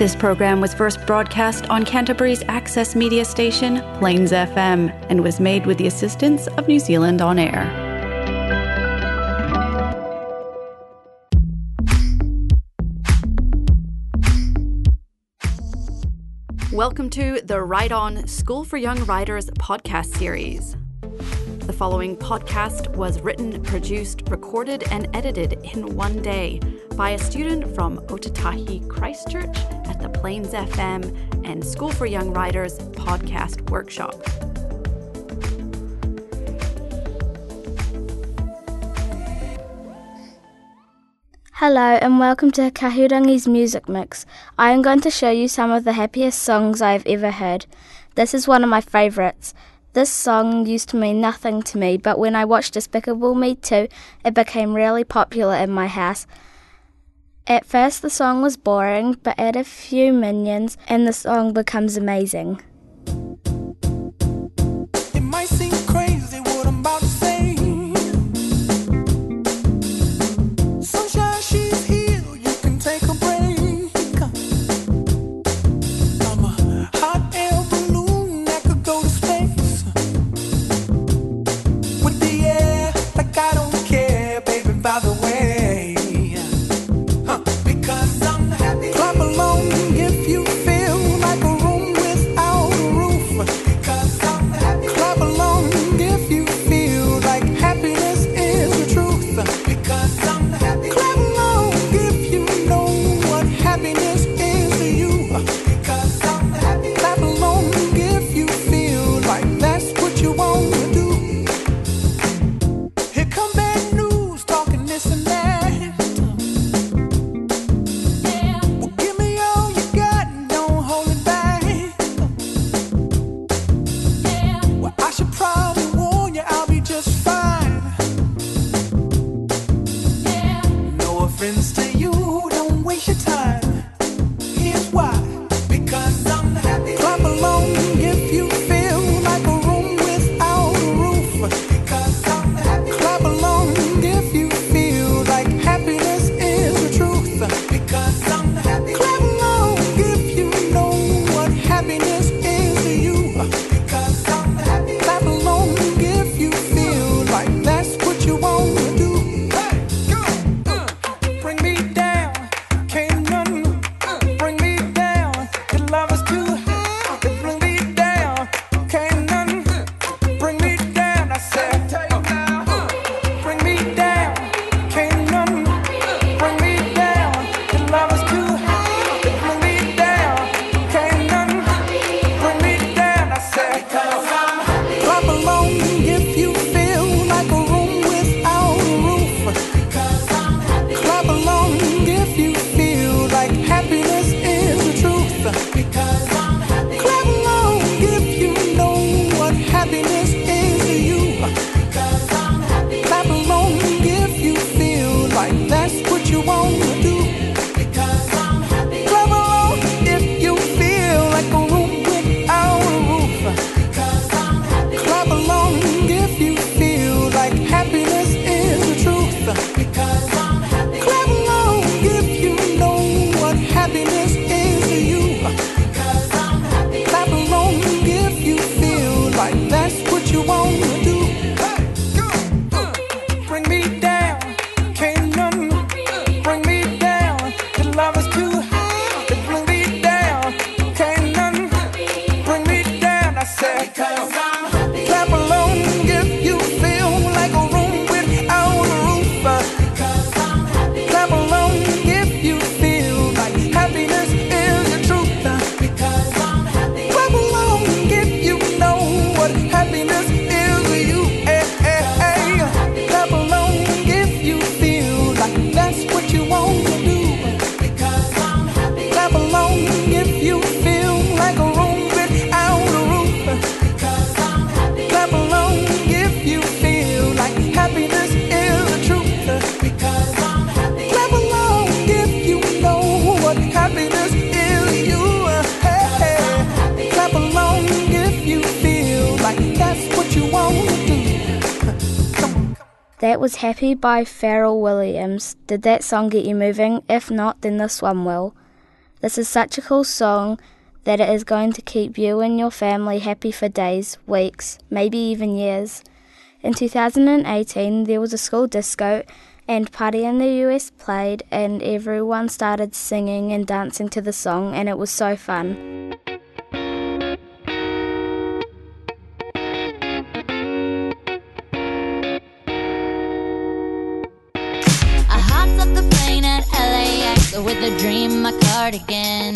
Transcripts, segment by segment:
This program was first broadcast on Canterbury's access media station, Plains FM, and was made with the assistance of New Zealand On Air. Welcome to the Write On School for Young Writers podcast series. The following podcast was written, produced, recorded, and edited in one day by a student from Ōtautahi Christchurch the Plains FM and School for Young Writers podcast workshop. Hello and welcome to Kahurangi's Music Mix. I am going to show you some of the happiest songs I have ever heard. This is one of my favourites. This song used to mean nothing to me, but when I watched Despicable Me 2, it became really popular in my house. At first, the song was boring, but add a few minions, and the song becomes amazing. I say, because I'm That was Happy by Pharrell Williams. Did that song get you moving? If not, then this one will. This is such a cool song that it is going to keep you and your family happy for days, weeks, maybe even years. In 2018, there was a school disco and Party in the US played, and everyone started singing and dancing to the song, and it was so fun. My cardigan.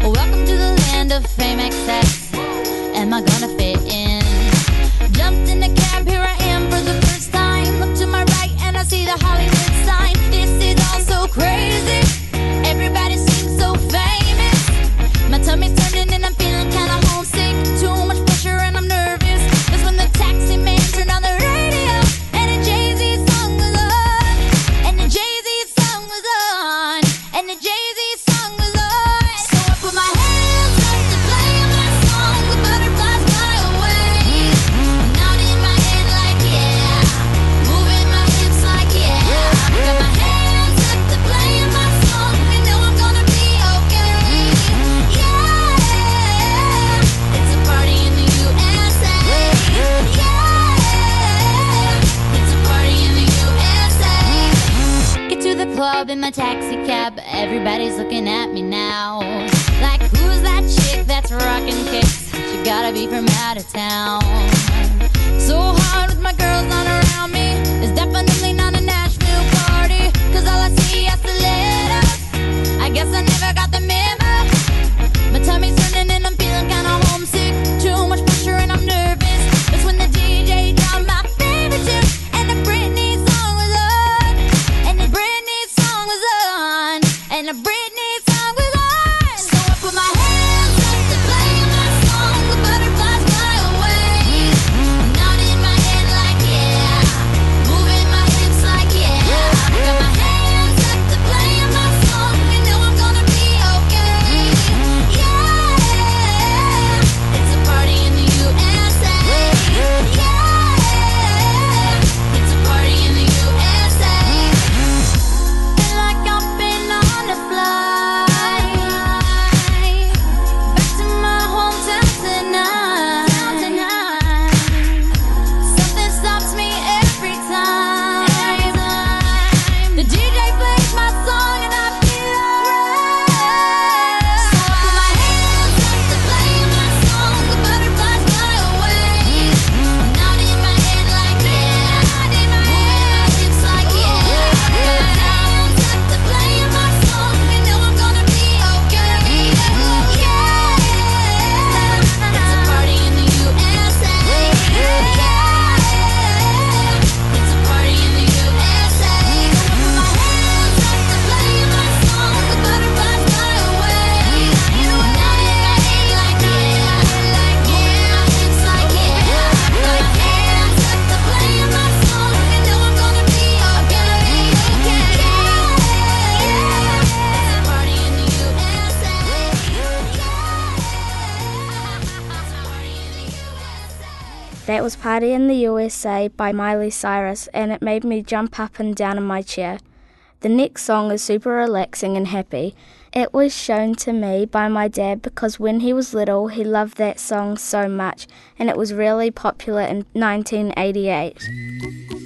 Welcome to the land of fame excess. Am I gonna fit in? Jumped in a cab, here I am for the first time. Look to my right and I see the Hollywood club in my taxi cab. Everybody's looking at me now. Like, who's that chick that's rocking kicks? She gotta be from out of town. So hard with my girls on around me. It's definitely not a Nashville party. Cause all I see is stilettos. I guess I never got the memo. That was Party in the USA by Miley Cyrus, and it made me jump up and down in my chair. The next song is super relaxing and happy. It was shown to me by my dad because when he was little, he loved that song so much, and it was really popular in 1988.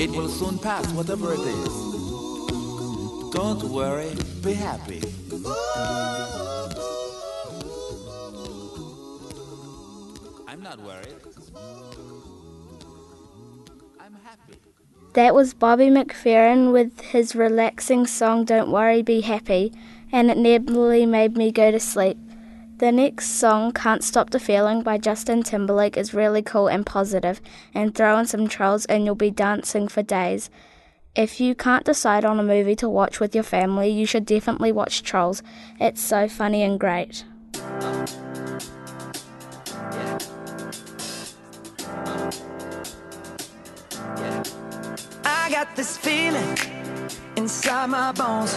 It will soon pass, whatever it is. Don't worry, be happy. I'm not worried. I'm happy. That was Bobby McFerrin with his relaxing song Don't Worry, Be Happy, and it nearly made me go to sleep. The next song, Can't Stop the Feeling by Justin Timberlake, is really cool and positive, and throw in some trolls and you'll be dancing for days. If you can't decide on a movie to watch with your family, you should definitely watch Trolls. It's so funny and great. I got this feeling inside my bones.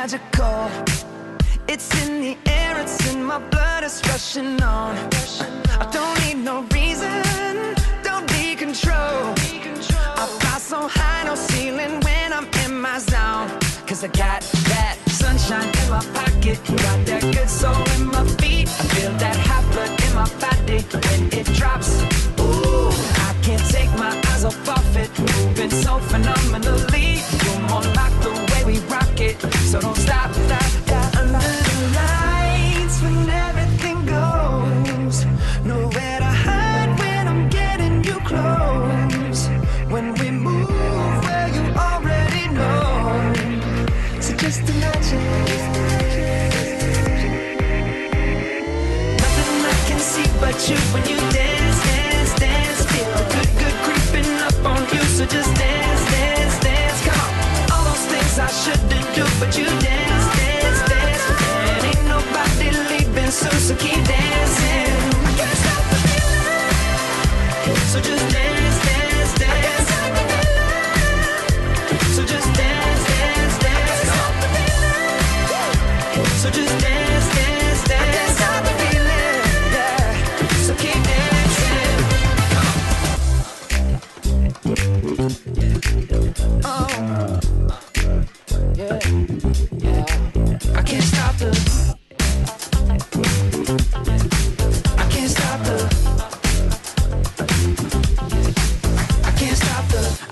Magical. It's in the air, it's in my blood, it's rushing on. I don't need no reason, don't need control. I fly so high, no ceiling when I'm in my zone. Cause I got that sunshine in my pocket, got that good soul in my feet. I feel that hot blood in my body when it drops. Ooh, can't take my eyes off of it. Been so phenomenally. You're more like the way we rock it. So don't stop, stop.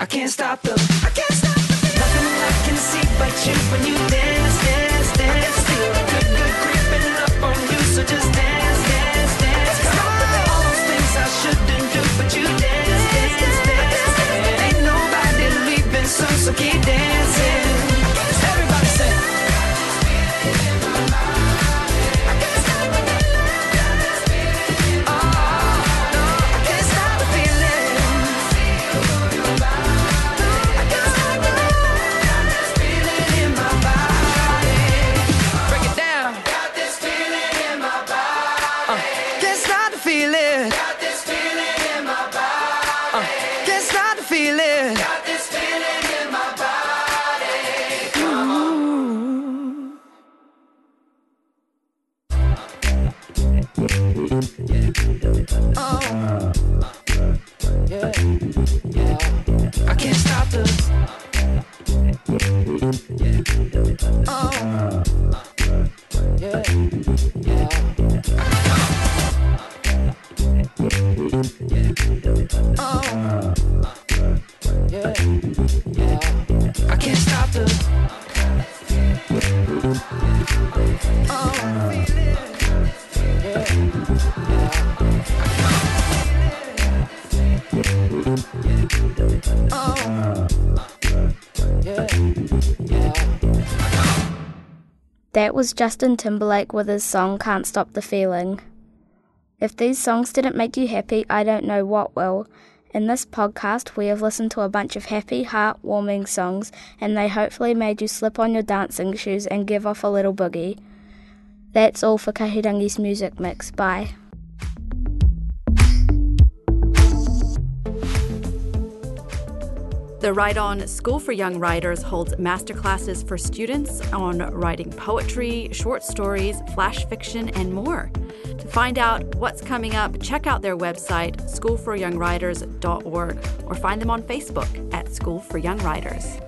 I can't stop the. I can't stop the. Nothing I can see but you when you dance, That was Justin Timberlake with his song Can't Stop the Feeling. If these songs didn't make you happy, I don't know what will. In this podcast, we have listened to a bunch of happy, heartwarming songs, and they hopefully made you slip on your dancing shoes and give off a little boogie. That's all for Kahurangi's music mix. Bye. The Write On School for Young Writers holds masterclasses for students on writing poetry, short stories, flash fiction, and more. To find out what's coming up, check out their website, schoolforyoungwriters.org, or find them on Facebook at School for Young Writers.